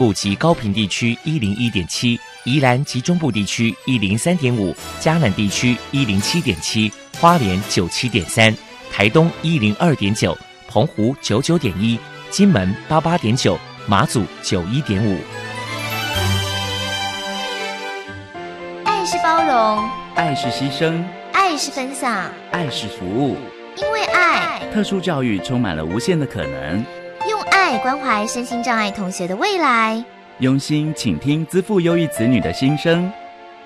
部及高平地区一零一点七，宜兰及中部地区一零三点五，嘉南地区一零七点七，花莲九七点三，台东一零二点九，澎湖九九点一，金门八八点九，马祖九一点五。爱是包容，爱是牺牲，爱是分享，爱是服务。因为爱，特殊教育充满了无限的可能。关怀身心障碍同学的未来，用心倾听资赋优异子女的心声。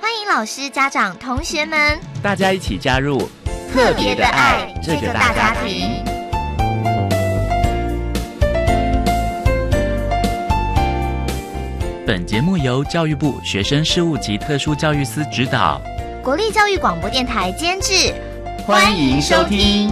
欢迎老师、家长、同学们，大家一起加入特别的爱这个大家庭。本节目由教育部学生事务及特殊教育司指导，国立教育广播电台监制。欢迎收听。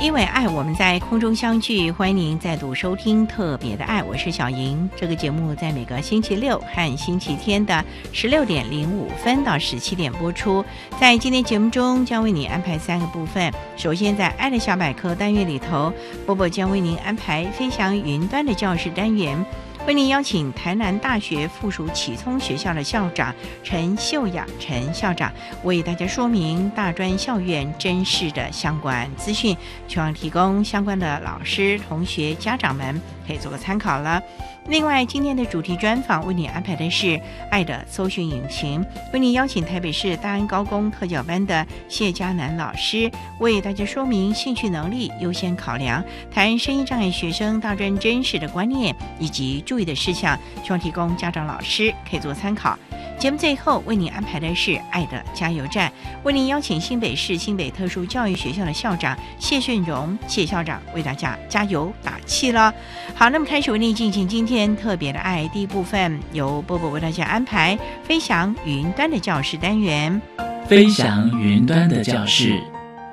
因为爱，我们在空中相聚。欢迎您再度收听《特别的爱》，我是小莹。这个节目在每个星期六和星期天的十六点零五分到十七点播出。在今天节目中，将为你安排三个部分。首先，在“爱的小百科”单元里头，波波将为您安排“飞翔云端”的教室单元。为您邀请台南大学附属启聪学校的校长陈秀雅陈校长为大家说明大专校院真实的相关资讯，希望提供相关的老师、同学、家长们可以做个参考了。另外，今天的主题专访为你安排的是《爱的搜寻引擎》，为你邀请台北市大安高工特教班的谢佳楠老师为大家说明兴趣能力优先考量，谈声音障碍学生大专真实的观念以及注意的事项，希望提供家长老师可以做参考。节目最后为您安排的是《爱的加油站》，为您邀请新北市新北特殊教育学校的校长谢训荣谢校长为大家加油打气了。好，那么开始为您进行今天特别的爱第一部分，由波波为大家安排飞翔云端的教室单元。飞翔云端的教室，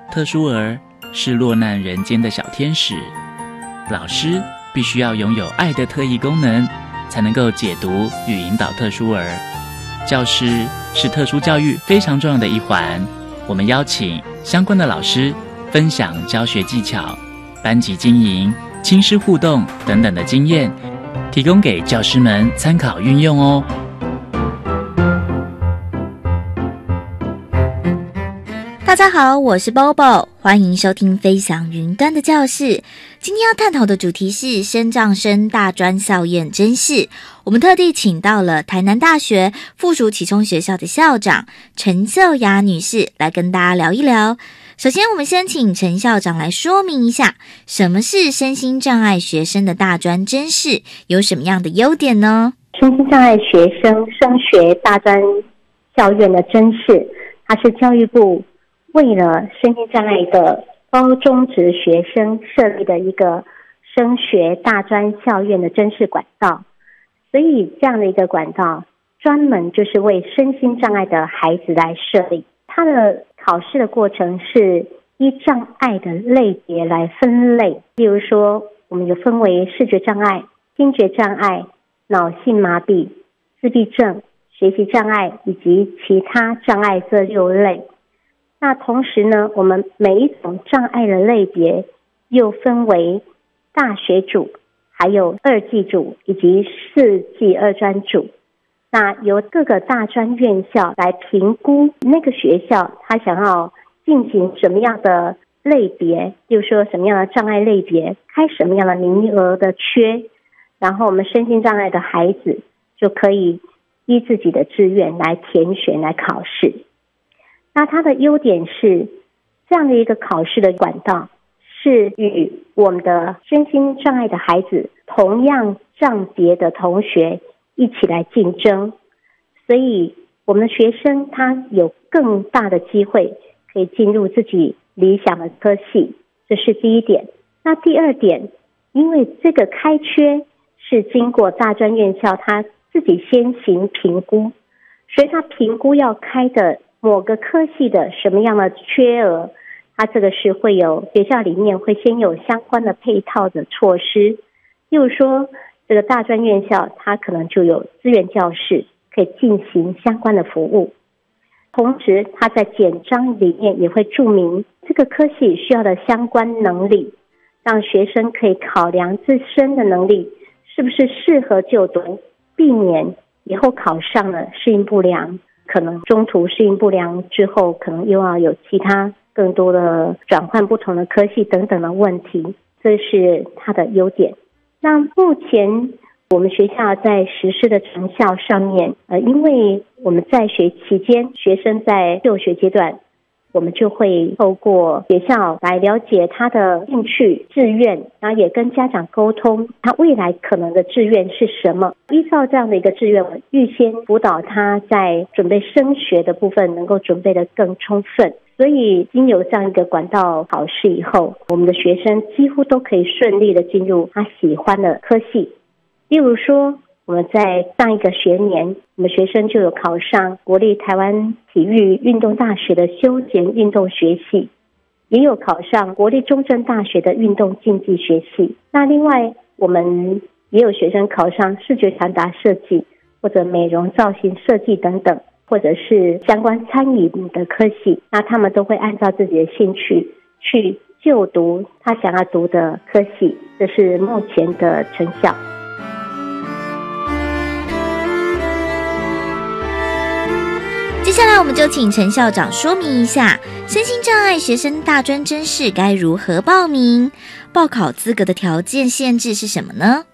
特殊儿是落难人间的小天使，老师必须要拥有爱的特异功能，才能够解读与引导特殊儿。教师是特殊教育非常重要的一环，我们邀请相关的老师分享教学技巧、班级经营、亲师互动等等的经验，提供给教师们参考运用哦。大家好，我是 Bobo，欢迎收听《飞翔云端的教室》。今天要探讨的主题是升障生大专校院真试。我们特地请到了台南大学附属启聪学校的校长陈秀雅女士来跟大家聊一聊。首先，我们先请陈校长来说明一下，什么是身心障碍学生的大专真试，有什么样的优点呢？身心障碍学生升学大专校院的真试，它是教育部。为了身心障碍的高中职学生设立的一个升学大专校院的真试管道，所以这样的一个管道专门就是为身心障碍的孩子来设立。它的考试的过程是依障碍的类别来分类，例如说，我们有分为视觉障碍、听觉障碍、脑性麻痹、自闭症、学习障碍以及其他障碍这六类。那同时呢，我们每一种障碍的类别又分为大学组、还有二技组以及四技二专组。那由各个大专院校来评估那个学校他想要进行什么样的类别，就说什么样的障碍类别开什么样的名额的缺，然后我们身心障碍的孩子就可以依自己的志愿来填选来考试。那它的优点是，这样的一个考试的管道是与我们的身心障碍的孩子同样障别的同学一起来竞争，所以我们的学生他有更大的机会可以进入自己理想的科系，这是第一点。那第二点，因为这个开缺是经过大专院校他自己先行评估，所以他评估要开的。某个科系的什么样的缺额，它这个是会有学校里面会先有相关的配套的措施，例如说这个大专院校它可能就有资源教室可以进行相关的服务。同时它在简章里面也会注明这个科系需要的相关能力，让学生可以考量自身的能力是不是适合就读，避免以后考上了适应不良，可能中途适应不良之后，可能又要有其他更多的转换不同的科系等等的问题，这是它的优点。那目前。我们学校在实施的成效上面，呃，因为我们在学期间，学生在就学阶段，我们就会透过学校来了解他的兴趣、志愿，然后也跟家长沟通他未来可能的志愿是什么。依照这样的一个志愿，预先辅导他在准备升学的部分能够准备的更充分。所以，经由这样一个管道考试以后，我们的学生几乎都可以顺利的进入他喜欢的科系。例如说，我们在上一个学年，我们学生就有考上国立台湾体育运动大学的休闲运动学系，也有考上国立中正大学的运动竞技学系。那另外，我们也有学生考上视觉传达设计或者美容造型设计等等，或者是相关餐饮的科系。那他们都会按照自己的兴趣去就读他想要读的科系，这是目前的成效。接下来，我们就请陈校长说明一下身心障碍学生大专真试该如何报名，报考资格的条件限制是什么呢？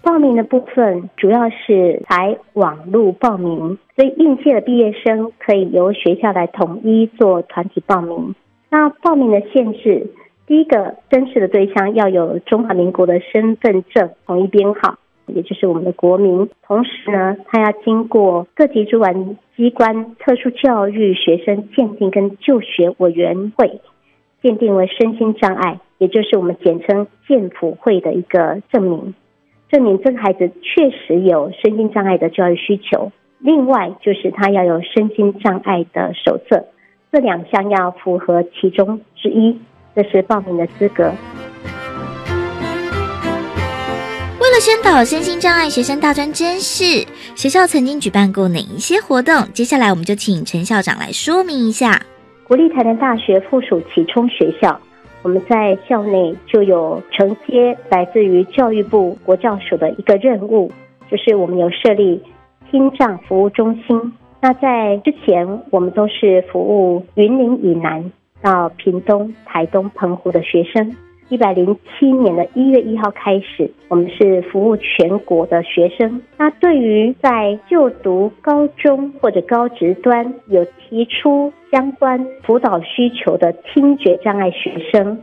报名的部分主要是采网络报名，所以应届的毕业生可以由学校来统一做团体报名。那报名的限制，第一个真试的对象要有中华民国的身份证统一编号。也就是我们的国民，同时呢，他要经过各级主管机关特殊教育学生鉴定跟就学委员会鉴定为身心障碍，也就是我们简称健辅会的一个证明，证明这个孩子确实有身心障碍的教育需求。另外就是他要有身心障碍的手册，这两项要符合其中之一，这是报名的资格。为了宣导身心障碍学生大专真试，学校曾经举办过哪一些活动？接下来我们就请陈校长来说明一下。国立台南大学附属启聪学校，我们在校内就有承接来自于教育部国教署的一个任务，就是我们有设立听障服务中心。那在之前，我们都是服务云林以南到屏东、台东、澎湖的学生。一百零七年的一月一号开始，我们是服务全国的学生。那对于在就读高中或者高职端有提出相关辅导需求的听觉障碍学生，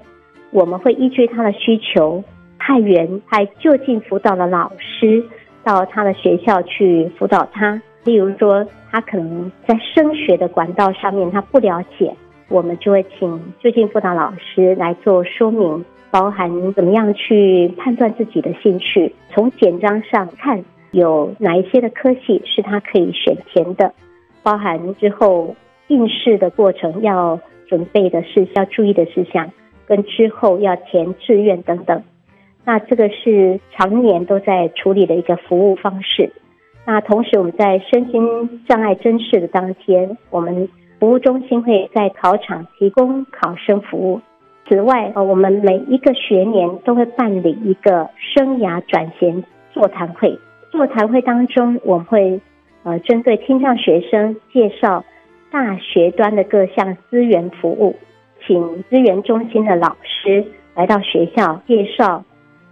我们会依据他的需求派员派就近辅导的老师到他的学校去辅导他。例如说，他可能在升学的管道上面他不了解，我们就会请就近辅导老师来做说明。包含怎么样去判断自己的兴趣？从简章上看，有哪一些的科系是他可以选填的？包含之后应试的过程要准备的事要注意的事项，跟之后要填志愿等等。那这个是常年都在处理的一个服务方式。那同时我们在身心障碍甄试的当天，我们服务中心会在考场提供考生服务。此外，呃，我们每一个学年都会办理一个生涯转型座谈会。座谈会当中，我们会呃针对听障学生介绍大学端的各项资源服务，请资源中心的老师来到学校介绍。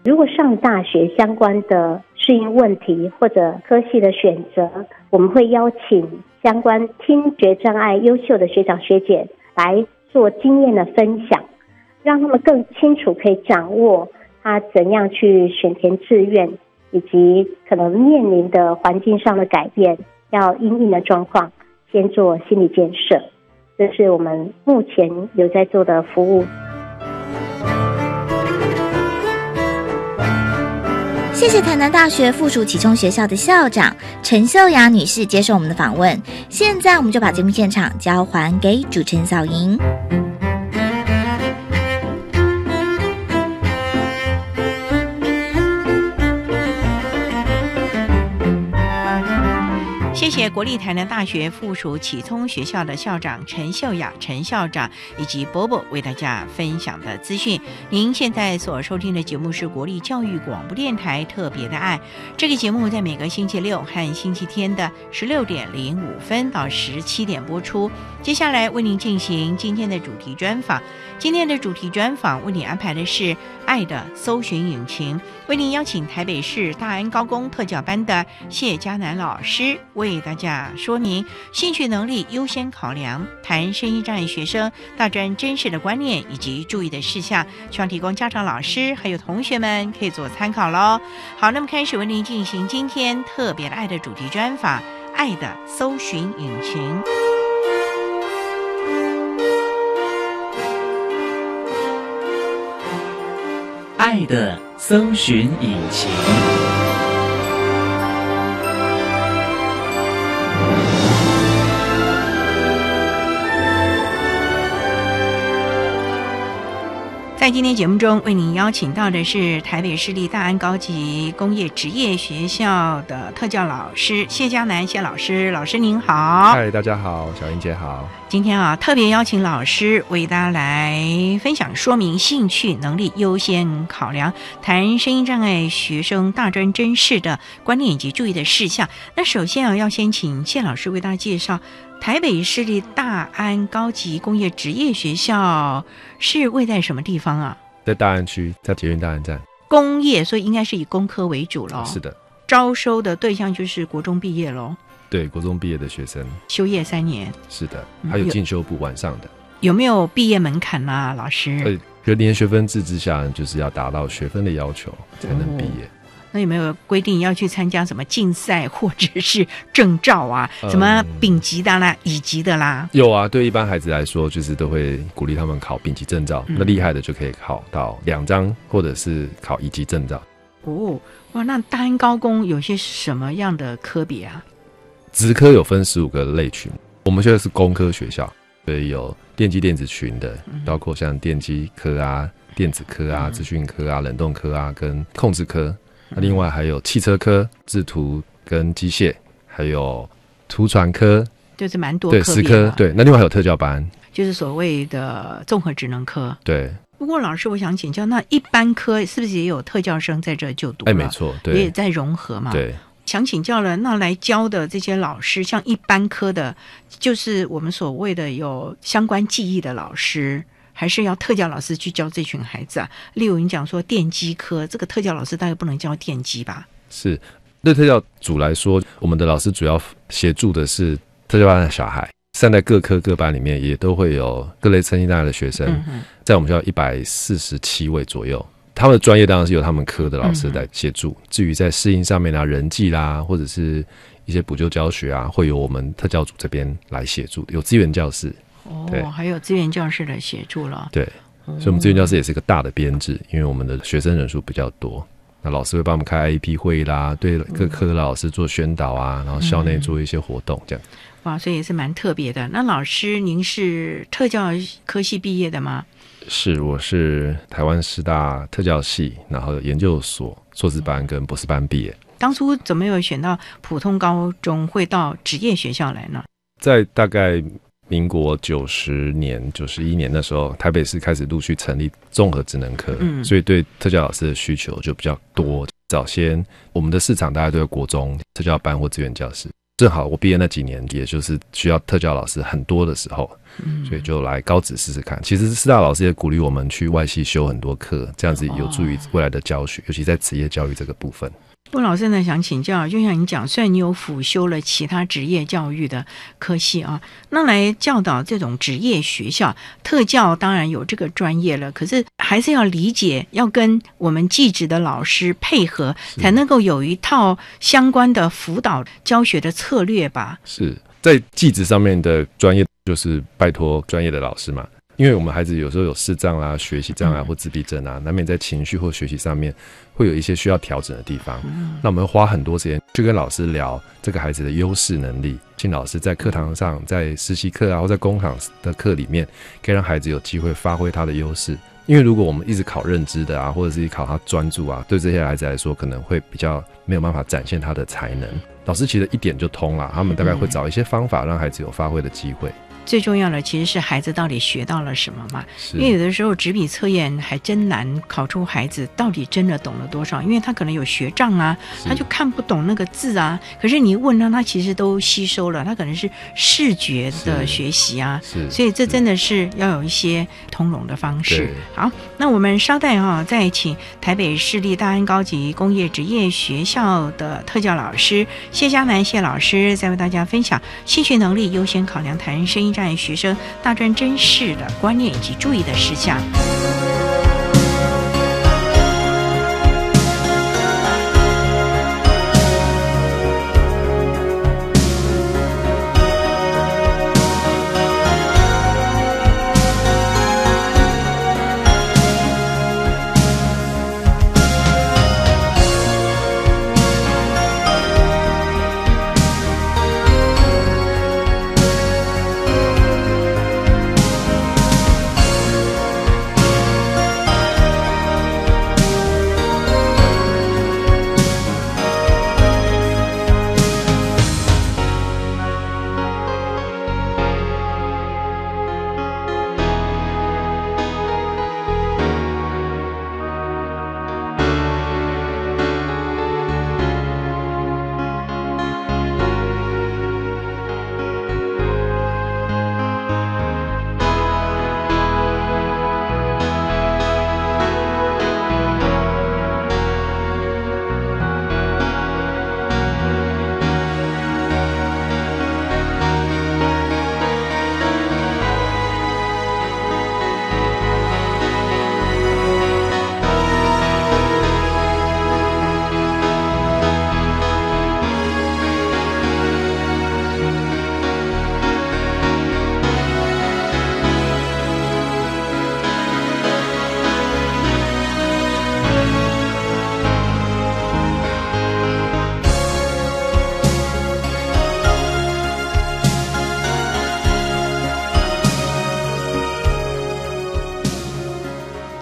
如果上大学相关的适应问题或者科系的选择，我们会邀请相关听觉障碍优秀的学长学姐来做经验的分享。让他们更清楚，可以掌握他怎样去选填志愿，以及可能面临的环境上的改变，要应应的状况，先做心理建设。这是我们目前有在做的服务。谢谢台南大学附属启聪学校的校长陈秀雅女士接受我们的访问。现在我们就把节目现场交还给主持人小莹。谢谢国立台南大学附属启聪学校的校长陈秀雅陈校长以及波波为大家分享的资讯。您现在所收听的节目是国立教育广播电台特别的爱，这个节目在每个星期六和星期天的十六点零五分到十七点播出。接下来为您进行今天的主题专访。今天的主题专访为你安排的是《爱的搜寻引擎》，为您邀请台北市大安高工特教班的谢佳楠老师为大家说明兴趣能力优先考量，谈生意障碍学生大专真实的观念以及注意的事项，希望提供家长、老师还有同学们可以做参考喽。好，那么开始为您进行今天特别的爱的主题专访，《爱的搜寻引擎》。的搜寻引擎。在今天节目中，为您邀请到的是台北市立大安高级工业职业学校的特教老师谢佳南谢老师，老师您好。嗨，大家好，小英姐好。今天啊，特别邀请老师为大家来分享说明兴趣能力优先考量，谈声音障碍学生大专真试的观念以及注意的事项。那首先啊，要先请谢老师为大家介绍台北市立大安高级工业职业学校是位在什么地方啊？在大安区，在捷运大安站。工业，所以应该是以工科为主喽。是的，招收的对象就是国中毕业喽。对，国中毕业的学生，修业三年。是的，还有进修部晚上的。有没有毕业门槛啊，老师？呃，学年学分制之下，就是要达到学分的要求才能毕业。那有没有规定要去参加什么竞赛或者是证照啊？什么丙级的啦、乙级的啦？有啊，对一般孩子来说，就是都会鼓励他们考丙级证照。那厉害的就可以考到两张，或者是考乙级证照。哦，哇，那大安高工有些什么样的科别啊？职科有分十五个类群，我们现在是工科学校，所以有电机电子群的，包括像电机科啊、电子科啊、资讯科啊、冷冻科啊跟控制科。那另外还有汽车科、制图跟机械，还有图传科，就是蛮多对十科对。那另外还有特教班，就是所谓的综合职能科。对。不过老师，我想请教，那一般科是不是也有特教生在这就读？哎，没错，对，也在融合嘛。对。想请教了，那来教的这些老师，像一般科的，就是我们所谓的有相关技艺的老师。还是要特教老师去教这群孩子啊？例如你讲说电机科，这个特教老师大概不能教电机吧？是，对特教组来说，我们的老师主要协助的是特教班的小孩。现在各科各班里面也都会有各类成绩大的学生，在我们学校一百四十七位左右。他们的专业当然是由他们科的老师来协助。至于在适应上面啊、人际啦，或者是一些补救教学啊，会由我们特教组这边来协助，有资源教室。哦，还有资源教师的协助了。对，所以我们资源教师也是一个大的编制，因为我们的学生人数比较多，那老师会帮我们开 IEP 会议啦，对各科的老师做宣导啊，然后校内做一些活动这样。哇，所以也是蛮特别的。那老师，您是特教科系毕业的吗？是，我是台湾师大特教系，然后研究所硕士班跟博士班毕业。当初怎么有选到普通高中，会到职业学校来呢？在大概。民国九十年、九十一年的时候，台北市开始陆续成立综合职能科，所以对特教老师的需求就比较多。早先我们的市场大家都在国中特教班或资源教师，正好我毕业那几年，也就是需要特教老师很多的时候，所以就来高职试试看。其实师大老师也鼓励我们去外系修很多课，这样子有助于未来的教学，尤其在职业教育这个部分。温老师呢，想请教，就像你讲，虽然你有辅修了其他职业教育的科系啊，那来教导这种职业学校特教，当然有这个专业了，可是还是要理解，要跟我们技职的老师配合，才能够有一套相关的辅导教学的策略吧？是在技职上面的专业，就是拜托专业的老师嘛。因为我们孩子有时候有视障啊、学习障碍或自闭症啊，难免在情绪或学习上面会有一些需要调整的地方。那我们花很多时间去跟老师聊这个孩子的优势能力，请老师在课堂上、在实习课啊或在工厂的课里面，可以让孩子有机会发挥他的优势，因为如果我们一直考认知的啊，或者是考他专注啊，对这些孩子来说可能会比较没有办法展现他的才能。老师其实一点就通了，他们大概会找一些方法让孩子有发挥的机会。最重要的其实是孩子到底学到了什么嘛？因为有的时候纸笔测验还真难考出孩子到底真的懂了多少，因为他可能有学障啊，他就看不懂那个字啊。可是你问他，他其实都吸收了，他可能是视觉的学习啊。所以这真的是要有一些通融的方式。好，那我们稍待哈、再请台北市立大安高级工业职业学校的特教老师谢佳楠谢老师，再为大家分享兴趣能力优先考量谈声音障碍学生大专真试的观念以及注意的事项。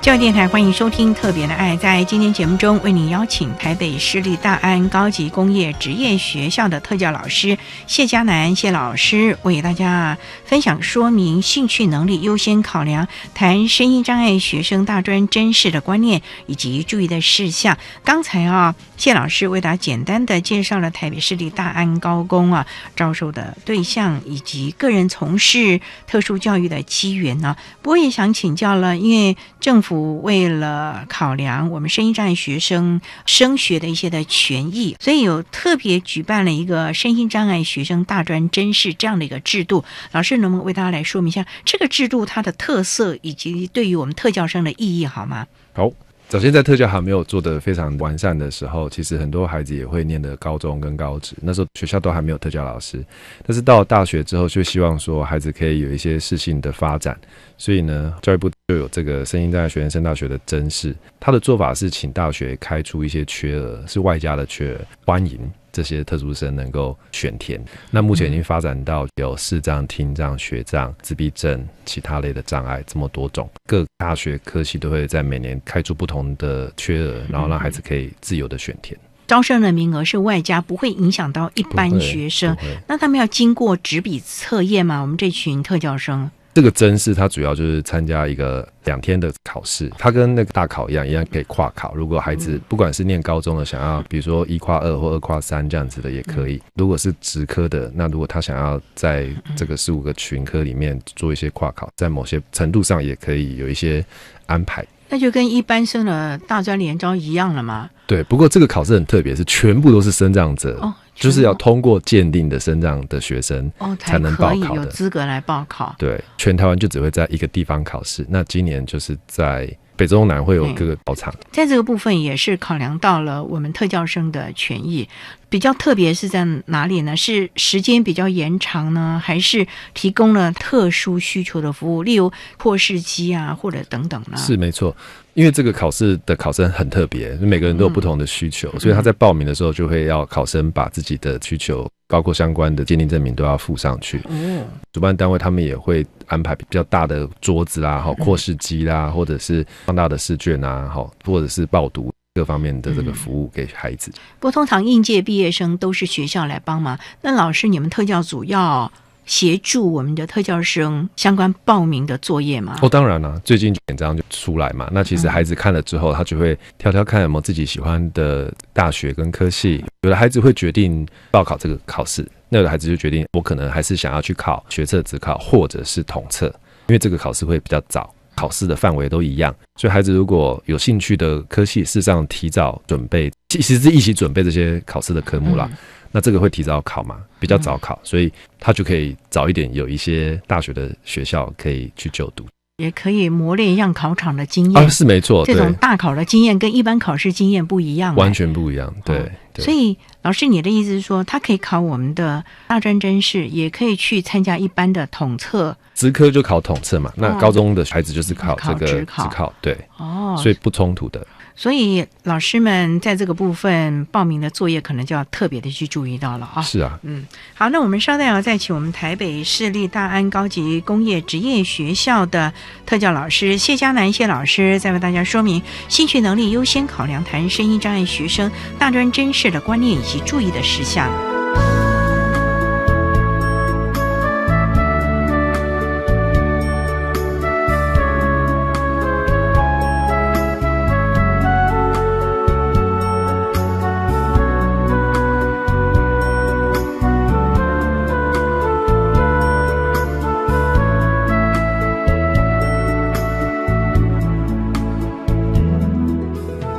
教育电台欢迎收听《特别的爱》。在今天节目中，为您邀请台北市立大安高级工业职业学校的特教老师谢佳楠谢老师，为大家分享说明兴趣能力优先考量，谈声音障碍学生大专真实的观念以及注意的事项。刚才啊，谢老师为大家简单的介绍了台北市立大安高工啊招收的对象以及个人从事特殊教育的机缘呢、不过也想请教了，因为政府为了考量我们声音障碍学生升学的一些的权益，所以有特别举办了一个身心障碍学生大专真试这样的一个制度。老师能不能为大家来说明一下这个制度它的特色以及对于我们特教生的意义好吗？好。早先在特教还没有做得非常完善的时候，其实很多孩子也会念的高中跟高职，那时候学校都还没有特教老师。但是到大学之后，就希望说孩子可以有一些事情的发展，所以呢，教育部就有这个声音在学生升大学的甄试。他的做法是请大学开出一些缺额，是外加的缺额，欢迎这些特殊生能够选填。那目前已经发展到有视障、听障、学障、自闭症、其他类的障碍这么多种，各大学科系都会在每年开出不同的缺额，然后让孩子可以自由的选填。招生的名额是外加，不会影响到一般学生那他们要经过纸笔测验吗？我们这群特教生这个甄试它主要就是参加一个两天的考试，它跟那个大考一样，一样可以跨考。如果孩子不管是念高中的，想要比如说一跨二或二跨三这样子的也可以；如果是职科的，那如果他想要在这个十五个群科里面做一些跨考，在某些程度上也可以有一些安排。那就跟一般生的大专联招一样了吗？对，不过这个考试很特别，是全部都是生长者，哦，就是要通过鉴定的生长的学生哦才能报考的。资格来报考。对，全台湾就只会在一个地方考试。那今年就是在北中南会有各个考场。在这个部分也是考量到了我们特教生的权益，比较特别是在哪里呢？是时间比较延长呢，还是提供了特殊需求的服务，例如扩视机啊，或者等等呢？是没错，因为这个考试的考生很特别，每个人都有不同的需求，所以他在报名的时候就会要考生把自己的需求包括相关的鉴定证明都要附上去。嗯，主办单位他们也会安排比较大的桌子啦，哈，扩视机啦，或者是放大的试卷啊，哈，或者是报读各方面的这个服务给孩子。不过通常应届毕业生都是学校来帮忙，那老师你们特教组要协助我们的特教生相关报名的作业吗？哦，当然了，最近简章就出来嘛。那其实嗯孩子看了之后，他就会挑挑看有没有自己喜欢的大学跟科系。有的孩子会决定报考这个考试，那有的孩子就决定我可能还是想要去考学测、职考或者是统测，因为这个考试会比较早，考试的范围都一样。所以孩子如果有兴趣的科系，事实上提早准备，其实是一起准备这些考试的科目啦。嗯那这个会提早考嘛，比较早考，所以他就可以早一点有一些大学的学校可以去就读。也可以磨练一样考场的经验。啊，是没错，对这种，大考的经验跟一般考试经验不一样，完全不一样，对哦。对所以，老师，你的意思是说，他可以考我们的大专真试，也可以去参加一般的统测职科就考统测嘛，那哦高中的孩子就是考考这个职考，对，哦。所以不冲突的。所以老师们在这个部分报名的作业，可能就要特别的去注意到了啊。是啊，嗯，好，那我们稍待要再请我们台北市立大安高级工业职业学校的特教老师谢佳楠谢老师，再为大家说明兴趣能力优先考量谈声音障碍学生大专真试的观念以及注意的事项。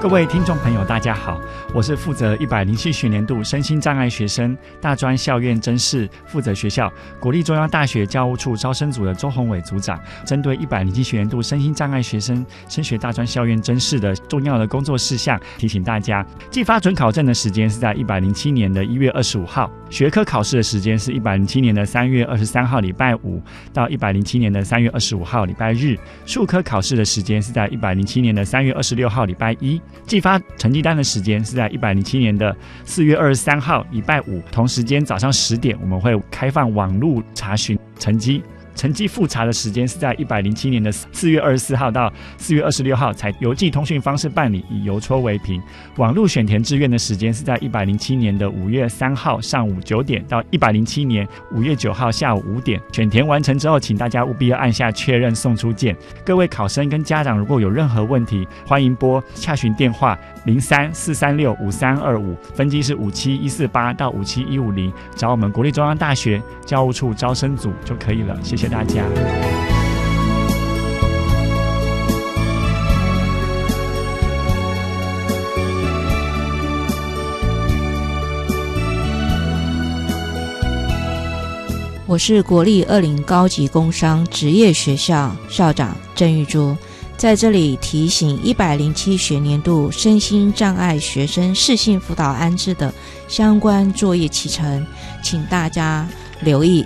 各位听众朋友，大家好，我是负责一百零七学年度身心障碍学生大专校院甄试负责学校国立中央大学教务处招生组的周宏伟组长，针对一百零七学年度身心障碍学生升学大专校院甄试的重要的工作事项，提醒大家，寄发准考证的时间是在一百零七年的一月二十五号，学科考试的时间是一百零七年的三月二十三号礼拜五到一百零七年的三月二十五号礼拜日，数科考试的时间是在一百零七年的三月二十六号礼拜一。寄发成绩单的时间是在一百零七年的四月二十三号礼拜五，同时间早上十点，我们会开放网络查询成绩。成绩复查的时间是在一百零七年的四月二十四号到四月二十六号，采邮寄通讯方式办理，以邮戳为凭。网络选填志愿的时间是在一百零七年的五月三号上午九点到一百零七年五月九号下午五点。选填完成之后，请大家务必要按下确认送出键。各位考生跟家长如果有任何问题，欢迎拨洽询电话零三四三六五三二五，分机是五七一四八到五七一五零，找我们国立中央大学教务处招生组就可以了。谢谢大家。我是国立二零高级工商职业学校校长郑玉珠，在这里提醒一百零七学年度身心障碍学生适性辅导安置的相关作业启程，请大家留意。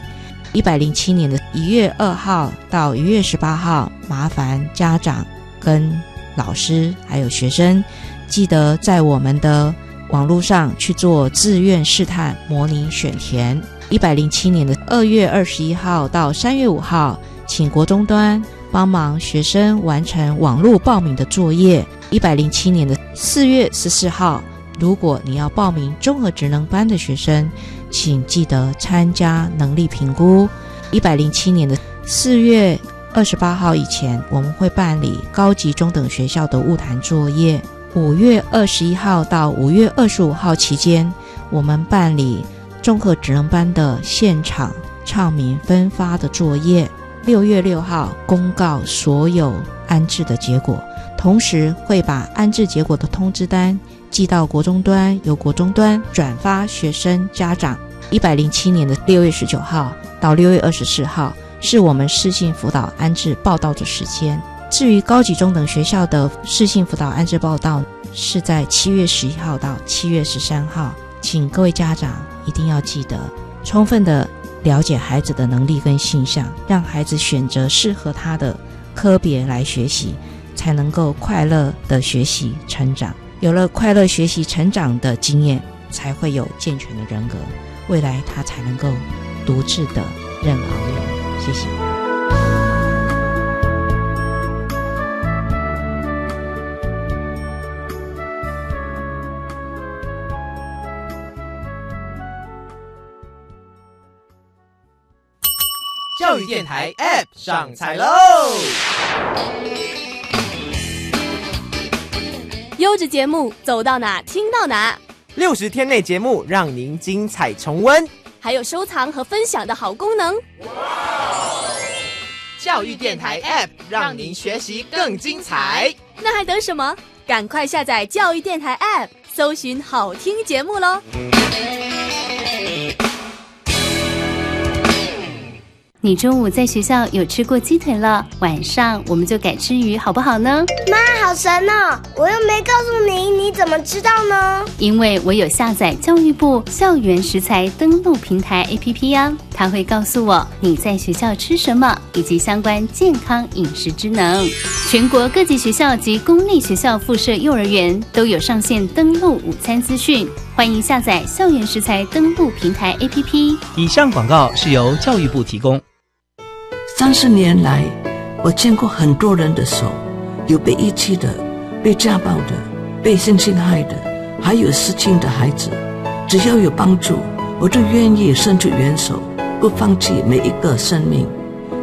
一百零七年的一月二号到一月十八号，麻烦家长跟老师还有学生，记得在我们的网络上去做自愿试探模拟选填。一百零七年的二月二十一号到三月五号，请国中端帮忙学生完成网络报名的作业。一百零七年的四月十四号，如果你要报名综合职能班的学生，请记得参加能力评估。一百零七年的四月二十八号以前，我们会办理高级中等学校的物谈作业。五月二十一号到五月二十五号期间，我们办理综合职能班的现场唱名分发的作业。六月六号公告所有安置的结果，同时会把安置结果的通知单寄到国中端，由国中端转发学生家长。一百零七年的六月十九号到六月二十四号是我们适性辅导安置报到的时间。至于高级中等学校的适性辅导安置报到，是在七月十一号到七月十三号，请各位家长一定要记得，充分的了解孩子的能力跟性向，让孩子选择适合他的科别来学习，才能够快乐的学习成长。有了快乐学习成长的经验，才会有健全的人格。未来他才能够独自的任遨游。谢谢。教育电台 App 上菜喽！优质节目走到哪听到哪，六十天内节目让您精彩重温，还有收藏和分享的好功能。教育电台 App 让您学习更精彩，那还等什么？赶快下载教育电台 App，搜寻好听节目喽！你中午在学校有吃过鸡腿了，晚上我们就改吃鱼，好不好呢？妈，好神哦！我又没告诉你，你怎么知道呢？因为我有下载教育部校园食材登录平台 APP 呀、它会告诉我你在学校吃什么，以及相关健康饮食职能。全国各级学校及公立学校附设幼儿园都有上线登录午餐资讯，欢迎下载校园食材登录平台 APP。以上广告是由教育部提供。三十年来，我见过很多人的手，有被遗弃的、被家暴的、被性侵害的，还有失亲的孩子。只要有帮助，我就愿意伸出援手，不放弃每一个生命。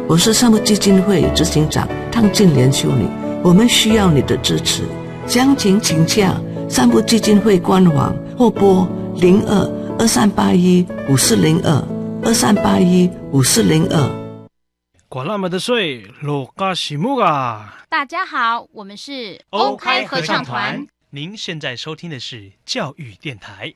我是善牧基金会执行长汤静莲修女，我们需要你的支持。详情请洽善牧基金会官网或拨零二二三八一五四零二二三八一五四零二。管那么的水，落嘎西木啊！大家好，我们是欧开合唱团。您现在收听的是教育电台。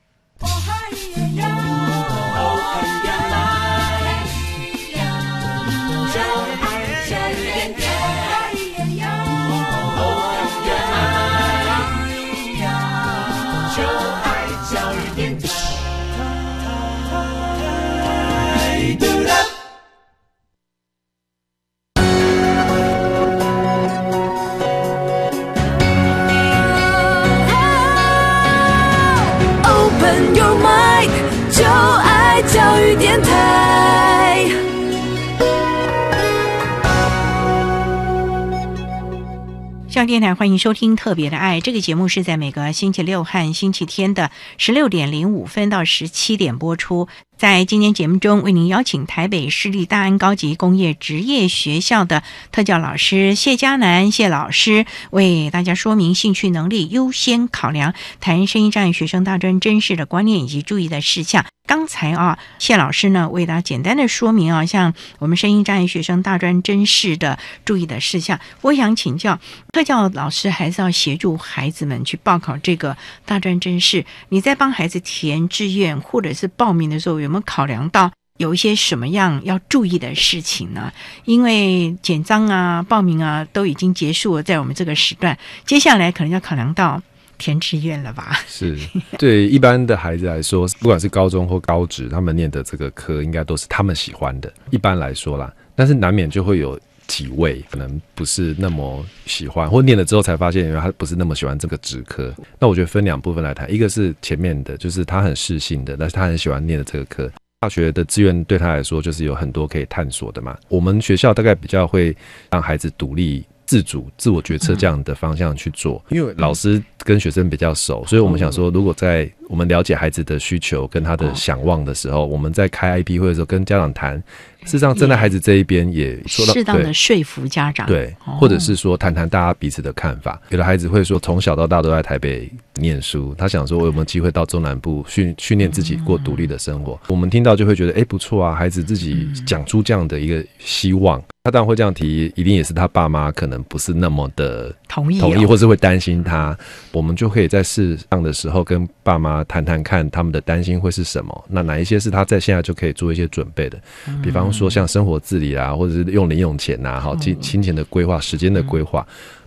电台欢迎收听《特别的爱》这个节目，是在每个星期六和星期天的十六点零五分到十七点播出。在今天节目中，为您邀请台北市立大安高级工业职业学校的特教老师谢嘉南谢老师，为大家说明兴趣能力优先考量，谈声音障碍学生大专真试的观念以及注意的事项。刚才啊，谢老师呢为大家简单的说明啊，像我们声音障碍学生大专真试的注意的事项。我想请教特教老师，还是要协助孩子们去报考这个大专真试。你在帮孩子填志愿或者是报名的时候，有我们考量到有一些什么样要注意的事情呢？因为简章啊、报名啊都已经结束了，在我们这个时段，接下来可能要考量到。填志愿了吧？是对一般的孩子来说，不管是高中或高职，他们念的这个科应该都是他们喜欢的。一般来说啦，但是难免就会有几位可能不是那么喜欢，或念了之后才发现，原来他不是那么喜欢这个职科。那我觉得分两部分来谈，一个是前面的，就是他很适性的，但是他很喜欢念的这个科。大学的资源对他来说，就是有很多可以探索的嘛。我们学校大概比较会让孩子独立。自主、自我决策这样的方向去做，因为老师跟学生比较熟，所以我们想说，如果在我们了解孩子的需求跟他的想望的时候，我们在开 IP 会的时候跟家长谈，事实上站在孩子这一边也说到适当的说服家长，对，或者是说谈谈大家彼此的看法。有的孩子会说，从小到大都在台北念书，他想说我有没有机会到中南部训训练自己过独立的生活？我们听到就会觉得，哎，不错啊，孩子自己讲出这样的一个希望。他当然会这样提，一定也是他爸妈可能不是那么的同意，同意，或是会担心他。我们就可以在适当的时候跟爸妈谈谈看，他们的担心会是什么。那哪一些是他在现在就可以做一些准备的？比方说像生活自理啊，或者是用零用钱呐，好金金钱的规划、时间的规划。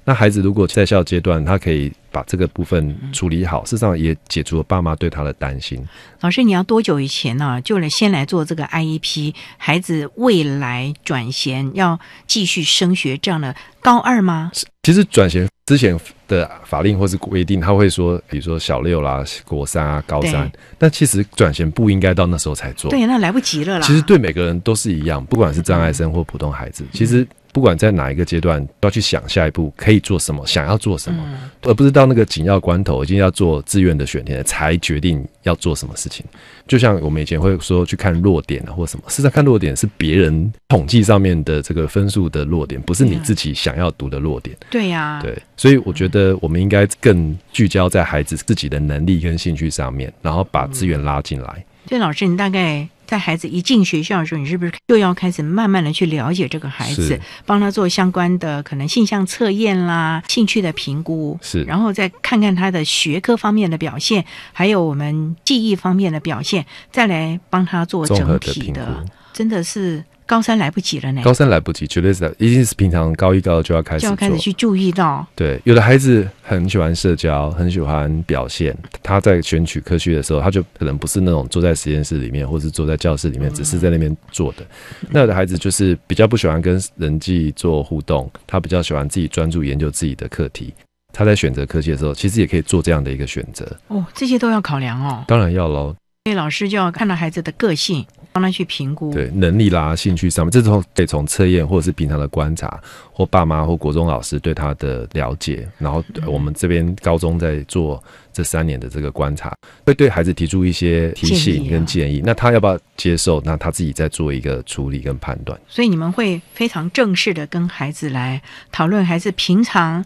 那孩子如果在校阶段，他可以把这个部分处理好，事实上也解除了爸妈对他的担心。老师，你要多久以前呢？就来先来做这个 IEP，孩子未来转衔要继续升学这样的高二吗？其实转衔之前的法令或是规定，他会说，比如说小六啦、国三啊、高三，但其实转衔不应该到那时候才做。对，那来不及了啦。其实对每个人都是一样，不管是障碍生或普通孩子，其实。不管在哪一个阶段，都要去想下一步可以做什么，想要做什么，而不是到那个紧要关头，已经要做志愿的选填才决定要做什么事情。就像我们以前会说去看弱点啊，或什么，实际上看弱点是别人统计上面的这个分数的弱点，不是你自己想要读的弱点。对呀，对，所以我觉得我们应该更聚焦在孩子自己的能力跟兴趣上面，然后把资源拉进来。所以老师，你大概。在孩子一进学校的时候，你是不是又要开始慢慢的去了解这个孩子，帮他做相关的可能性向测验啦、兴趣的评估，是，然后再看看他的学科方面的表现，还有我们记忆方面的表现，再来帮他做整体的，真的是。高三来不及了呢。高三来不及，绝对是一定是平常高一高二就要开始就要开始去注意到。对，有的孩子很喜欢社交，很喜欢表现。他在选取科学的时候，他就可能不是那种坐在实验室里面，或是坐在教室里面，只是在那边做的。那有的孩子就是比较不喜欢跟人际做互动，他比较喜欢自己专注研究自己的课题。他在选择科技的时候，其实也可以做这样的一个选择。哦，这些都要考量哦。当然要喽。所以老师就要看到孩子的个性。帮他去评估对能力啦、兴趣上面，这种可以从测验或者是平常的观察，或爸妈或国中老师对他的了解，然后我们这边高中在做这三年的这个观察，会对孩子提出一些提醒跟建议。那他要不要接受？那他自己在做一个处理跟判断。所以你们会非常正式的跟孩子来讨论孩子平常。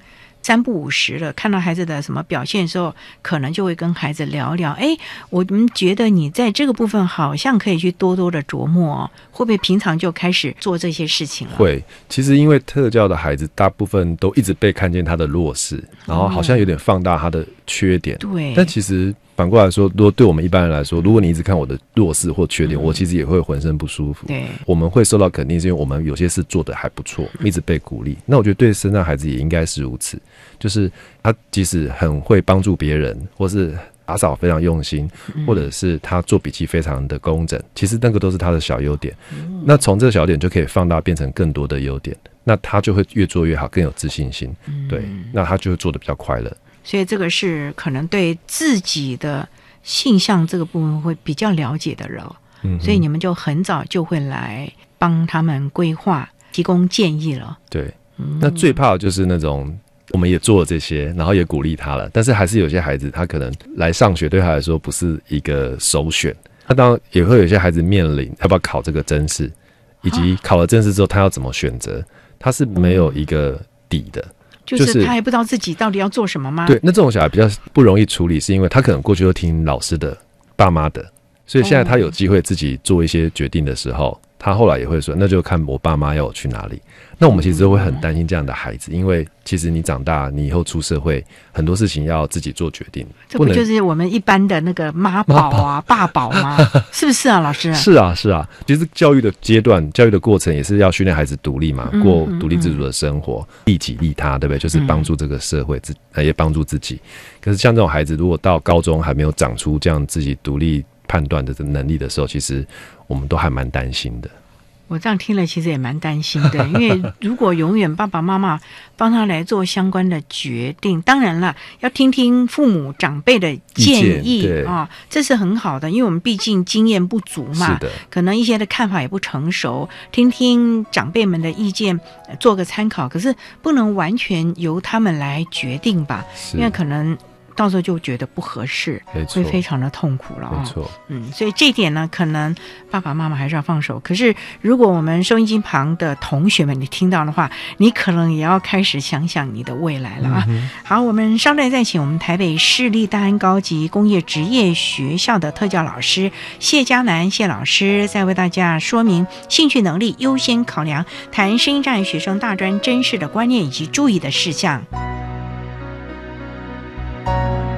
三不五时了，看到孩子的什么表现的时候，可能就会跟孩子聊聊。哎，我们觉得你在这个部分好像可以去多多的琢磨，会不会平常就开始做这些事情了？会，其实因为特教的孩子大部分都一直被看见他的弱势，然后好像有点放大他的缺点。对，但其实。反过来说，如果对我们一般人来说，如果你一直看我的弱势或缺点，我其实也会浑身不舒服。对，我们会受到肯定，是因为我们有些事做的还不错，一直被鼓励。那我觉得对身障孩子也应该是如此，就是他即使很会帮助别人，或是打扫非常用心，或者是他做笔记非常的工整，其实那个都是他的小优点。那从这个小点就可以放大变成更多的优点，那他就会越做越好，更有自信心。对，那他就会做的比较快乐。所以这个是可能对自己的性向这个部分会比较了解的人，所以你们就很早就会来帮他们规划、提供建议了。对，那最怕的就是那种我们也做了这些，然后也鼓励他了，但是还是有些孩子他可能来上学对他来说不是一个首选。他当然也会有些孩子面临要不要考这个真试，以及考了真试之后他要怎么选择，他是没有一个底的。就是他还不知道自己到底要做什么吗？对，那这种小孩比较不容易处理，是因为他可能过去都听老师的、爸妈的，所以现在他有机会自己做一些决定的时候。他后来也会说，那就看我爸妈要我去哪里。那我们其实都会很担心这样的孩子，因为其实你长大，你以后出社会，很多事情要自己做决定。这不就是我们一般的那个妈宝啊、爸宝吗？是不是啊，老师？是啊，是啊。其实教育的阶段、教育的过程，也是要训练孩子独立嘛，过独立自主的生活，利己利他，对不对？就是帮助这个社会，自也帮助自己。可是像这种孩子，如果到高中还没有长出这样自己独立判断的能力的时候，其实。我们都还蛮担心的。我这样听了，其实也蛮担心的，因为如果永远爸爸妈妈帮他来做相关的决定，当然了，要听听父母长辈的建议啊，这是很好的，因为我们毕竟经验不足嘛，可能一些的看法也不成熟，听听长辈们的意见，做个参考，可是不能完全由他们来决定吧，因为可能。到时候就觉得不合适，会非常的痛苦了啊。没错，嗯，所以这点呢，可能爸爸妈妈还是要放手。可是，如果我们收音机旁的同学们，你听到的话，你可能也要开始想想你的未来了啊。好，我们稍待再请我们台北市立大安高级工业职业学校的特教老师谢佳楠谢老师，再为大家说明兴趣能力优先考量，谈声音障碍学生大专真实的观念以及注意的事项。you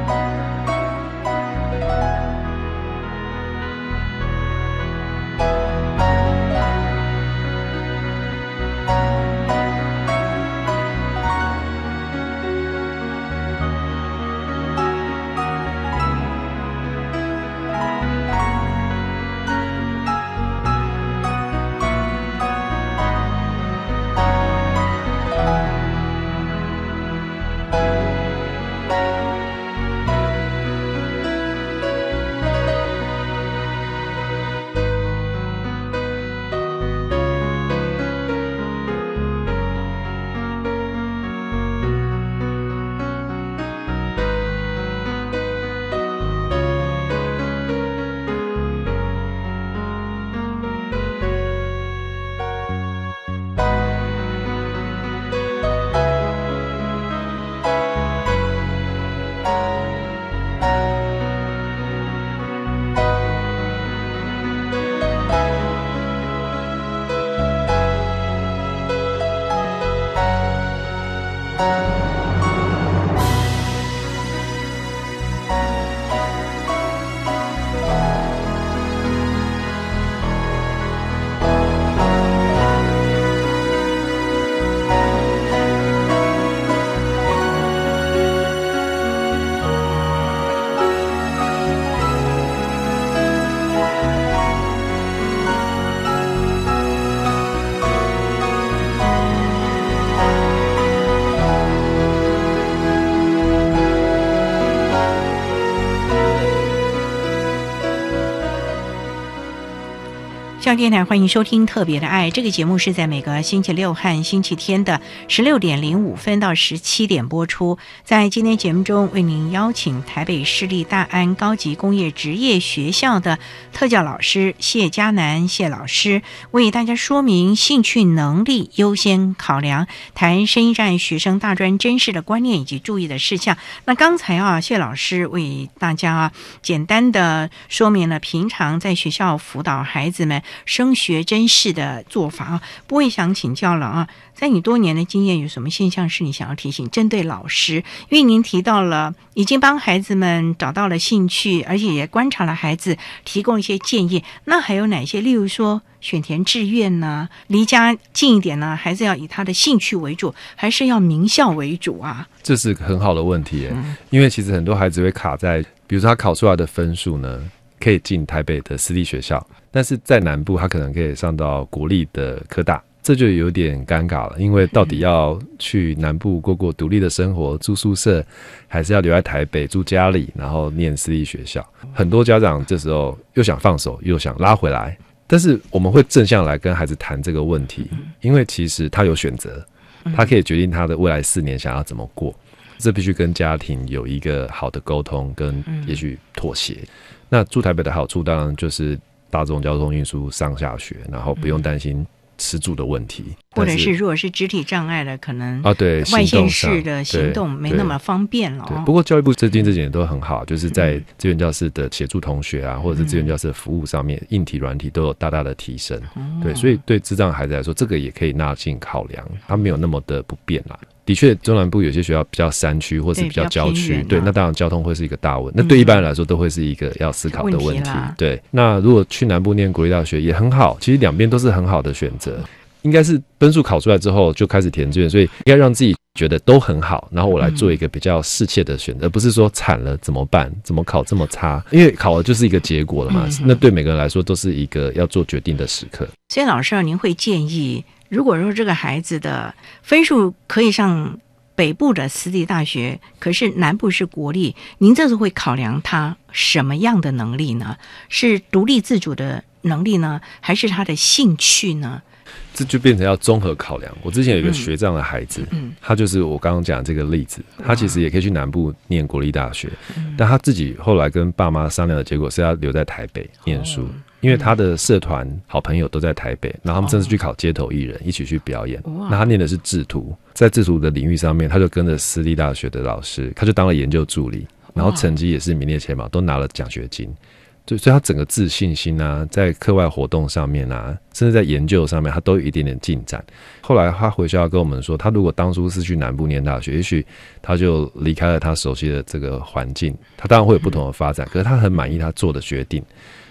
电台欢迎收听《特别的爱》这个节目，是在每个星期六和星期天的十六点零五分到十七点播出。在今天节目中，为您邀请台北市立大安高级工业职业学校的特教老师谢嘉南谢老师，为大家说明兴趣能力优先考量，谈声音障碍学生大专真实的观念以及注意的事项。那刚才啊，谢老师为大家啊简单的说明了平常在学校辅导孩子们。升学真试的做法啊，不会想请教了啊。在你多年的经验，有什么现象是你想要提醒？针对老师，因为您提到了已经帮孩子们找到了兴趣，而且也观察了孩子，提供一些建议。那还有哪些？例如说选填志愿呢？离家近一点呢？还是要以他的兴趣为主，还是要名校为主啊？这是很好的问题，因为其实很多孩子会卡在，比如说他考出来的分数呢，可以进台北的私立学校。但是在南部，他可能可以上到国立的科大，这就有点尴尬了。因为到底要去南部过过独立的生活，住宿舍，还是要留在台北住家里，然后念私立学校？很多家长这时候又想放手，又想拉回来。但是我们会正向来跟孩子谈这个问题，因为其实他有选择，他可以决定他的未来四年想要怎么过。这必须跟家庭有一个好的沟通，跟也许妥协。那住台北的好处，当然就是。大众交通运输上下学，然后不用担心吃住的问题，或者是如果是肢体障碍的，可能啊对外县市的行动没那么方便了。对，不过教育部最近这几年都很好，就是在资源教室的协助同学啊，或者是资源教室的服务上面，硬体软体都有大大的提升。对，所以对智障孩子来说，这个也可以纳进考量，它没有那么的不便啦。的确，中南部有些学校比较山区，或是比较郊区，对，那当然交通会是一个大问。那对一般人来说，都会是一个要思考的问题。对，那如果去南部念国立大学也很好，其实两边都是很好的选择。应该是分数考出来之后就开始填志愿，所以应该让自己觉得都很好，然后我来做一个比较适切的选择，而不是说惨了怎么办？怎么考这么差？因为考了就是一个结果了嘛。那对每个人来说都是一个要做决定的时刻。所以老师，您会建议？如果说这个孩子的分数可以上北部的私立大学，可是南部是国立，您这是会考量他什么样的能力呢？是独立自主的能力呢，还是他的兴趣呢？这就变成要综合考量。我之前有一个学长的孩子，他就是我刚刚讲这个例子，他其实也可以去南部念国立大学，但他自己后来跟爸妈商量的结果是要留在台北念书。因为他的社团好朋友都在台北，然后他们甚至去考街头艺人，一起去表演。那他念的是制图，在制图的领域上面，他就跟着私立大学的老师，他就当了研究助理，然后成绩也是名列前茅，都拿了奖学金。就所以他整个自信心啊，在课外活动上面啊，甚至在研究上面，他都有一点点进展。后来他回学校跟我们说，他如果当初是去南部念大学，也许他就离开了他熟悉的这个环境，他当然会有不同的发展。可是他很满意他做的决定。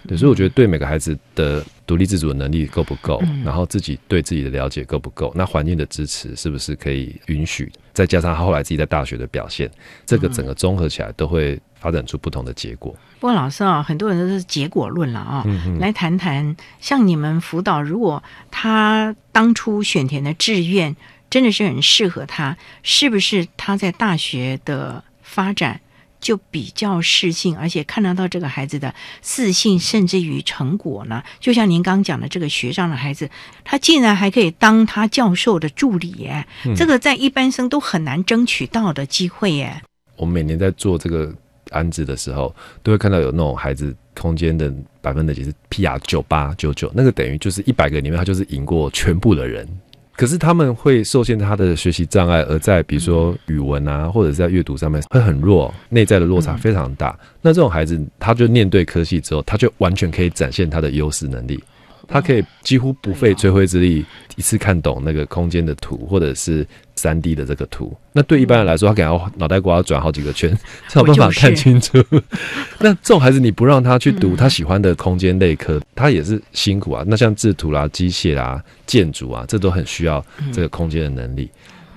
对，所以我觉得对每个孩子的独立自主的能力够不够，然后自己对自己的了解够不够，那环境的支持是不是可以允许，再加上他后来自己在大学的表现，这个整个综合起来都会发展出不同的结果。不过老师啊，很多人都是结果论了啊，来谈谈像你们辅导，如果他当初选填的志愿真的是很适合他，是不是他在大学的发展？就比较适性，而且看得到这个孩子的自信，甚至于成果呢。就像您刚讲的，这个学长的孩子，他竟然还可以当他教授的助理耶！这个在一般生都很难争取到的机会耶。我们每年在做这个安置的时候，都会看到有那种孩子空间的百分之几是 PR 九八九九，那个等于就是一百个里面，他就是赢过全部的人。可是他们会受限他的学习障碍，而在比如说语文啊，或者在阅读上面会很弱，内在的落差非常大。那这种孩子，他就念对科系之后，他就完全可以展现他的优势能力。他可以几乎不费吹灰之力，一次看懂那个空间的图，或者是三 D 的这个图。那对一般人来说，他可能要脑袋瓜转好几个圈，才有办法看清楚。那这种孩子，你不让他去读他喜欢的空间类科，他也是辛苦啊。那像制图啦、机械啦、建筑啊，这都很需要这个空间的能力。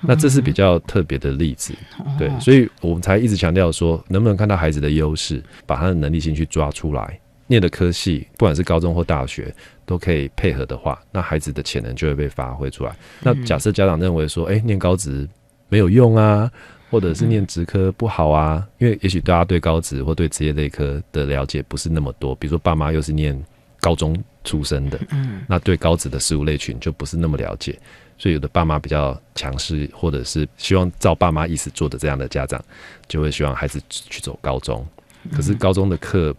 那这是比较特别的例子，对，所以我们才一直强调说，能不能看到孩子的优势，把他的能力先去抓出来，念的科系，不管是高中或大学，都可以配合的话，那孩子的潜能就会被发挥出来。那假设家长认为说，哎，念高职没有用啊，或者是念职科不好啊，因为也许大家对高职或对职业类科的了解不是那么多，比如说爸妈又是念高中出身的，嗯，那对高职的事物类群就不是那么了解。所以有的爸妈比较强势，或者是希望照爸妈意思做的这样的家长，就会希望孩子去走高中。可是高中的课，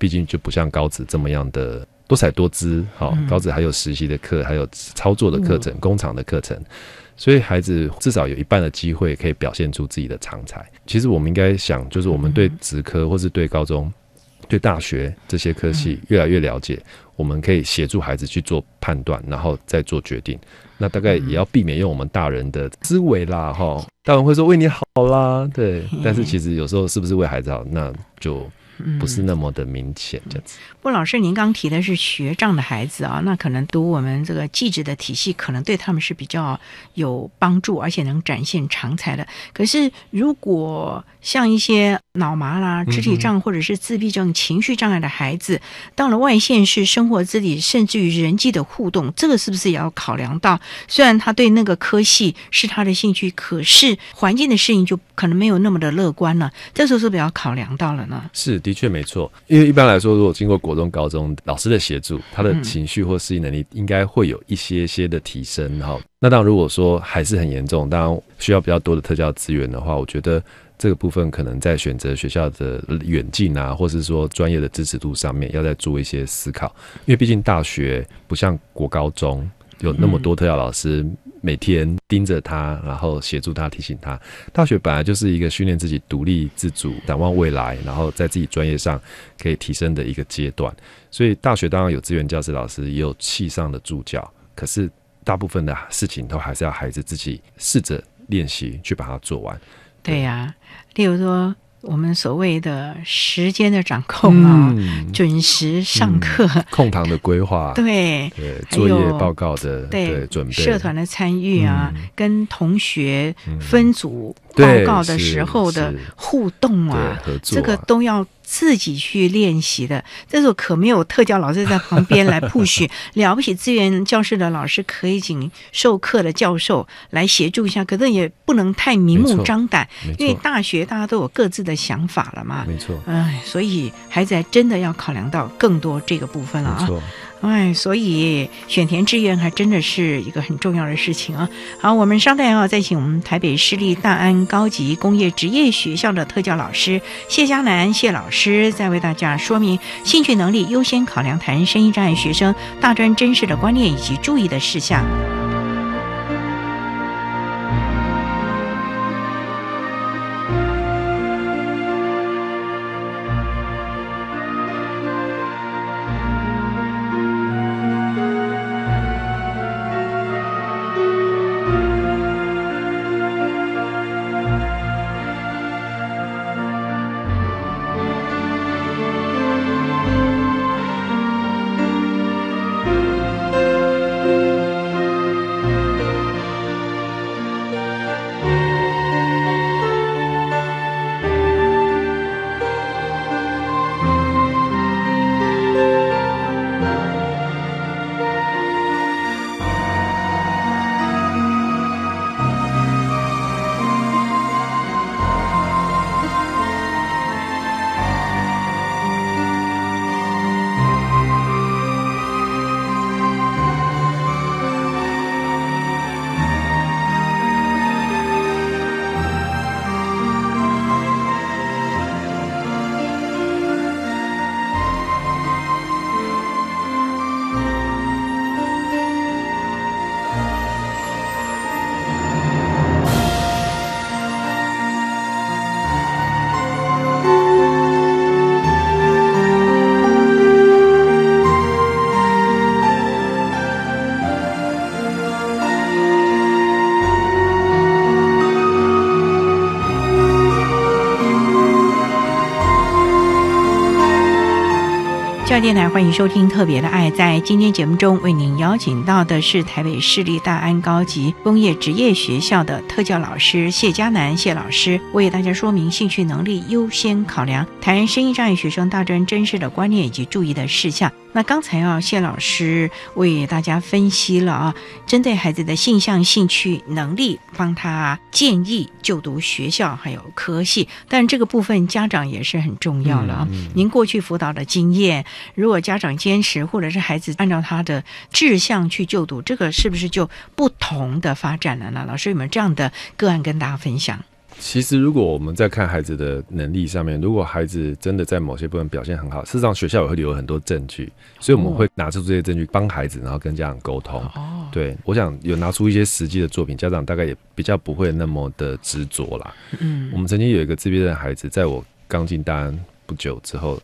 毕竟就不像高职这么样的多彩多姿。好，高职还有实习的课，还有操作的课程、工厂的课程，所以孩子至少有一半的机会可以表现出自己的长才。其实我们应该想，就是我们对职科或是对高中。对大学这些科系越来越了解，我们可以协助孩子去做判断，然后再做决定。那大概也要避免用我们大人的思维啦，哈，大人会说为你好啦，对，但是其实有时候是不是为孩子好，那就。不是那么的明显，这样子。不，老师，您刚提的是学障的孩子啊，那可能读我们这个技职的体系，可能对他们是比较有帮助，而且能展现长才的。可是，如果像一些脑麻啦、肢体障或者是自闭症、情绪障碍的孩子，到了外县市生活自理，甚至于人际的互动，这个是不是也要考量到？虽然他对那个科系是他的兴趣，可是环境的适应就可能没有那么的乐观了。这时候是不是要考量到了呢？是。的确没错，因为一般来说，如果经过国中、高中老师的协助，他的情绪或适应能力应该会有一些些的提升。哈，那当然，如果说还是很严重，当然需要比较多的特教资源的话，我觉得这个部分可能在选择学校的远近啊，或是说专业的支持度上面，要再做一些思考。因为毕竟大学不像国高中有那么多特教老师。每天盯着他，然后协助他、提醒他。大学本来就是一个训练自己独立自主、展望未来，然后在自己专业上可以提升的一个阶段。所以大学当然有资源教师老师，也有系上的助教。可是大部分的事情都还是要孩子自己试着练习去把它做完。对呀，例如说。我们所谓的时间的掌控啊，准时上课，空堂的规划，对 对，作业报告的对准备，社团的参与啊，跟同学分组报告的时候的互动啊，这个都要。自己去练习的，这时候可没有特教老师在旁边来 push，了不起资源教室的老师可以请授课的教授来协助一下，可是也不能太明目张胆，因为大学大家都有各自的想法了嘛。没错，哎，所以孩子还真的要考量到更多这个部分了啊。哎，所以选填志愿还真的是一个很重要的事情啊！好，我们稍待啊，再请我们台北市立大安高级工业职业学校的特教老师谢佳楠谢老师，再为大家说明兴趣能力优先考量谈声音障碍学生大专真实的观念以及注意的事项。电台欢迎收听《特别的爱》。在今天节目中，为您邀请到的是台北市立大安高级工业职业学校的特教老师谢佳楠谢老师，为大家说明兴趣能力优先考量，谈声音障碍学生大专真实的观念以及注意的事项。那刚才啊，谢老师为大家分析了啊，针对孩子的性向、兴趣、能力，帮他建议就读学校还有科系。但这个部分家长也是很重要了啊。您过去辅导的经验，如果家长坚持，或者是孩子按照他的志向去就读，这个是不是就不同的发展了呢？老师有没有这样的个案跟大家分享？其实，如果我们在看孩子的能力上面，如果孩子真的在某些部分表现很好，事实上学校也会留很多证据，所以我们会拿出这些证据帮孩子，然后跟家长沟通。哦，对，我想有拿出一些实际的作品，家长大概也比较不会那么的执着啦。嗯，我们曾经有一个自闭症孩子，在我刚进大安不久之后，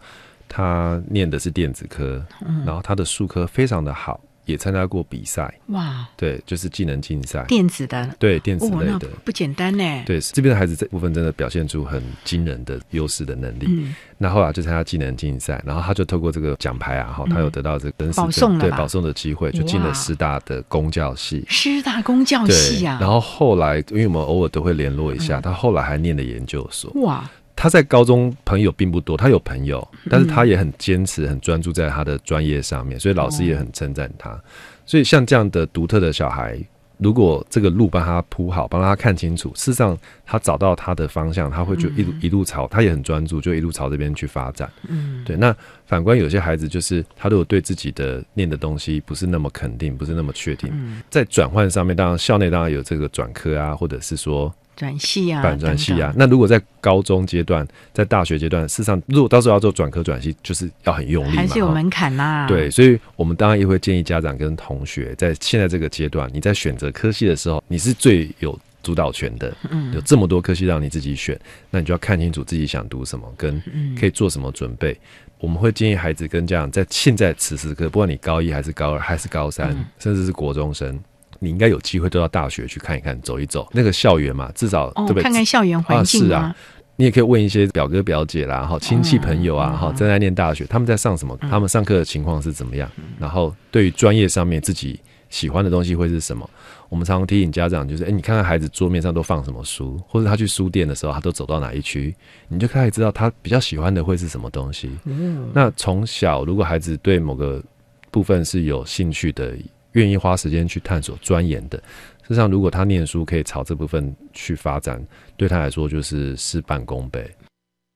他念的是电子科，然后他的数科非常的好。也参加过比赛。哇，对，就是技能竞赛，电子的，对，电子类的，不简单呢。对，这边的孩子这部分真的表现出很惊人的优势的能力。嗯，那后来就参加技能竞赛，然后他就透过这个奖牌啊，哈，他有得到这个保送对保送的机会，就进了师大的公教系。师大公教系啊，然后后来因为我们偶尔都会联络一下，他后来还念了研究所。哇。他在高中朋友并不多，他有朋友，但是他也很坚持、很专注在他的专业上面，所以老师也很称赞他。所以像这样的独特的小孩，如果这个路帮他铺好，帮他看清楚，事实上他找到他的方向，他会就一路一路朝，他也很专注，就一路朝这边去发展。嗯，对。那反观有些孩子，就是他如果对自己的念的东西不是那么肯定，不是那么确定，在转换上面，当然校内当然有这个转科啊，或者是说。转系啊，反转系啊。那如果在高中阶段，在大学阶段，事实上，如果到时候要做转科转系，就是要很用力，还是有门槛啦。对，所以我们当然也会建议家长跟同学，在现在这个阶段，你在选择科系的时候，你是最有主导权的。嗯，有这么多科系让你自己选，那你就要看清楚自己想读什么，跟可以做什么准备。我们会建议孩子跟家长在现在此时刻，不管你高一还是高二还是高三，甚至是国中生。你应该有机会都到大学去看一看、走一走那个校园嘛，至少对不对？看看校园环境啊。是啊你也可以问一些表哥表姐啦，哈，亲戚朋友啊，哈，正在念大学，他们在上什么？他们上课的情况是怎么样？然后对于专业上面自己喜欢的东西会是什么？我们常常提醒家长，就是哎，你看看孩子桌面上都放什么书，或者他去书店的时候，他都走到哪一区，你就开始知道他比较喜欢的会是什么东西。嗯，那从小如果孩子对某个部分是有兴趣的。愿意花时间去探索、钻研的，事实上，如果他念书可以朝这部分去发展，对他来说就是事半功倍。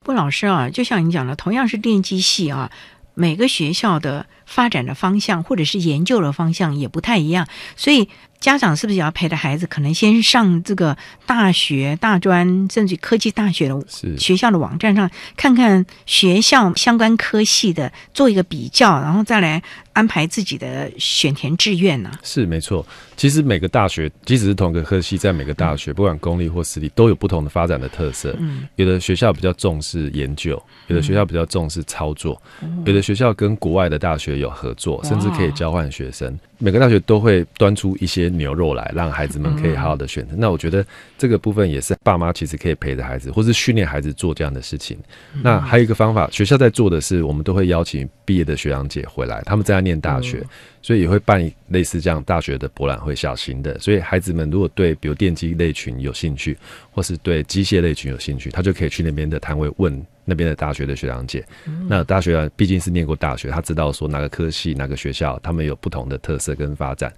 不，老师啊，就像你讲的，同样是电机系啊，每个学校的发展的方向或者是研究的方向也不太一样，所以。家长是不是也要陪着孩子，可能先上这个大学、大专，甚至科技大学的学校的网站上，看看学校相关科系的，做一个比较，然后再来安排自己的选填志愿呢？是没错。其实每个大学，即使是同一个科系，在每个大学，不管公立或私立，都有不同的发展的特色。嗯，有的学校比较重视研究，有的学校比较重视操作，有的学校跟国外的大学有合作，甚至可以交换学生。每个大学都会端出一些牛肉来，让孩子们可以好好的选择。那我觉得这个部分也是爸妈其实可以陪着孩子，或是训练孩子做这样的事情。那还有一个方法，学校在做的是，我们都会邀请毕业的学长姐回来，他们在念大学，所以也会办类似这样大学的博览会，小型的。所以孩子们如果对比如电机类群有兴趣，或是对机械类群有兴趣，他就可以去那边的摊位问。那边的大学的学长姐，那大学毕竟是念过大学，他知道说哪个科系、哪个学校，他们有不同的特色跟发展。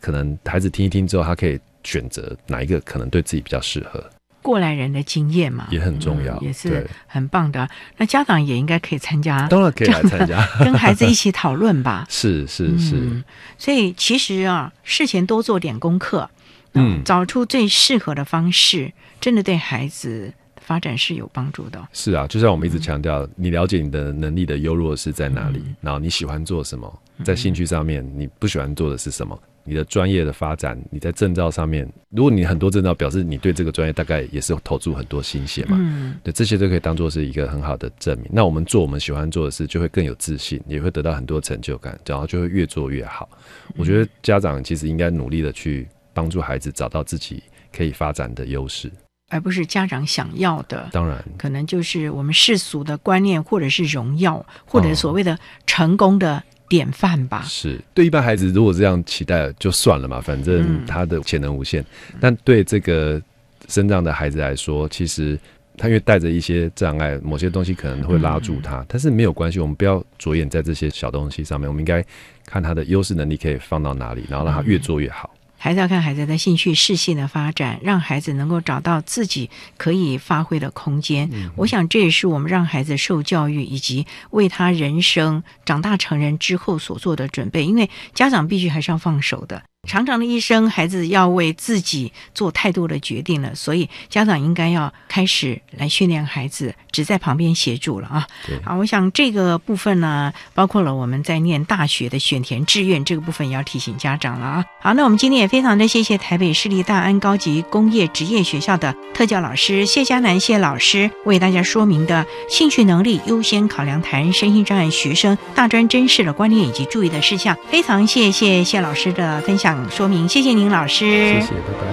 可能孩子听一听之后，他可以选择哪一个可能对自己比较适合。过来人的经验嘛，也很重要，也是很棒的。那家长也应该可以参加，当然可以来参加，跟孩子一起讨论吧。是是是，所以其实啊，事前多做点功课，嗯，找出最适合的方式，真的对孩子。发展是有帮助的。是啊，就像我们一直强调，你了解你的能力的优弱是在哪里，然后你喜欢做什么，在兴趣上面你不喜欢做的是什么，你的专业的发展，你在证照上面，如果你很多证照表示你对这个专业大概也是投注很多心血嘛，嗯对，这些都可以当做是一个很好的证明。那我们做我们喜欢做的事，就会更有自信，也会得到很多成就感，然后就会越做越好。我觉得家长其实应该努力的去帮助孩子找到自己可以发展的优势。而不是家长想要的。当然，可能就是我们世俗的观念，或者是荣耀，或者所谓的成功的典范吧。是对一般孩子，如果这样期待就算了嘛，反正他的潜能无限。但对这个生长的孩子来说，其实。他因为带着一些障碍，某些东西可能会拉住他，但是没有关系，我们不要着眼在这些小东西上面，我们应该看他的优势能力可以放到哪里，然后让他越做越好。还是要看孩子的兴趣、适性的发展，让孩子能够找到自己可以发挥的空间。我想这也是我们让孩子受教育以及为他人生长大成人之后所做的准备，因为家长必须还是要放手的。长长的一生，孩子要为自己做太多的决定了，所以家长应该要开始来训练孩子，只在旁边协助了啊。好，我想这个部分呢，包括了我们在念大学的选填志愿这个部分，也要提醒家长了啊。好，那我们今天也非常的谢谢台北市立大安高级工业职业学校的特教老师谢佳楠谢老师为大家说明的兴趣能力优先考量谈身心障碍学生大专真试的观念以及注意的事项，非常谢谢谢老师的分享。说明，谢谢您，老师。谢谢，拜拜。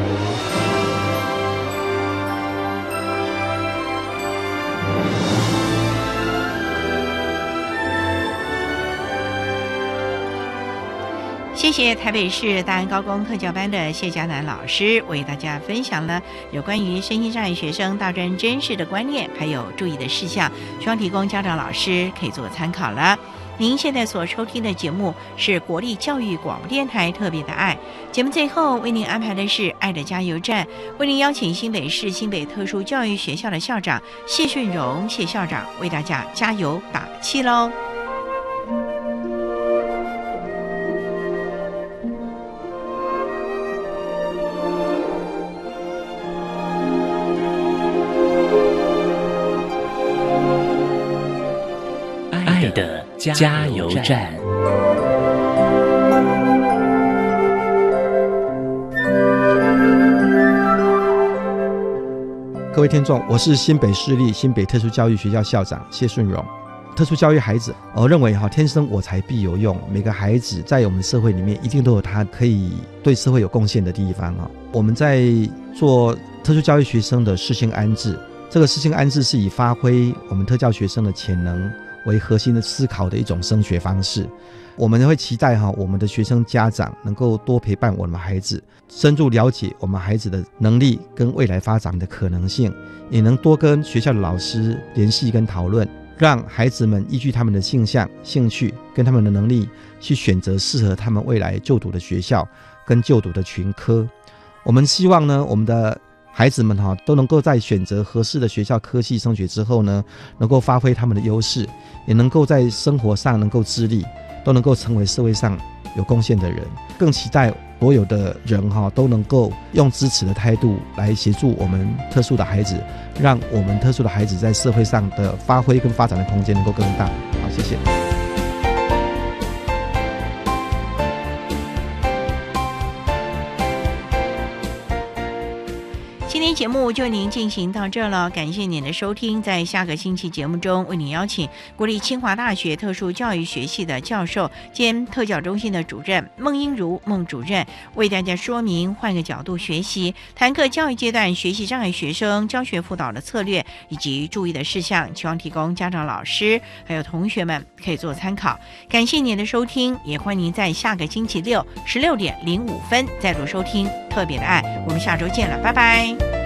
谢谢台北市大安高工特教班的谢佳楠老师为大家分享了有关于身心障碍学生大专真实的观念，还有注意的事项，希望提供家长老师可以做参考了。您现在所收听的节目是国立教育广播电台特别的爱节目，最后为您安排的是爱的加油站，为您邀请新北市新北特殊教育学校的校长谢顺荣谢校长为大家加油打气喽。加油站。各位听众，我是新北市立新北特殊教育学校校长谢顺荣。特殊教育孩子，我认为哈，天生我材必有用。每个孩子在我们社会里面，一定都有他可以对社会有贡献的地方啊。我们在做特殊教育学生的适性安置，这个适性安置是以发挥我们特教学生的潜能。为核心的思考的一种升学方式，我们会期待哈，我们的学生家长能够多陪伴我们孩子，深入了解我们孩子的能力跟未来发展的可能性，也能多跟学校的老师联系跟讨论，让孩子们依据他们的性向、兴趣跟他们的能力去选择适合他们未来就读的学校跟就读的群科。我们希望呢，我们的。孩子们哈都能够在选择合适的学校科系升学之后呢，能够发挥他们的优势，也能够在生活上能够自立，都能够成为社会上有贡献的人。更期待所有的人哈都能够用支持的态度来协助我们特殊的孩子，让我们特殊的孩子在社会上的发挥跟发展的空间能够更大。好，谢谢。节目就您进行到这了，感谢您的收听。在下个星期节目中，为您邀请国立清华大学特殊教育学系的教授兼特教中心的主任孟英如孟主任，为大家说明换个角度学习，谈课教育阶段学习障碍学生教学辅导的策略以及注意的事项，希望提供家长、老师还有同学们可以做参考。感谢您的收听，也欢迎您在下个星期六十六点零五分再度收听特别的爱。我们下周见了，拜拜。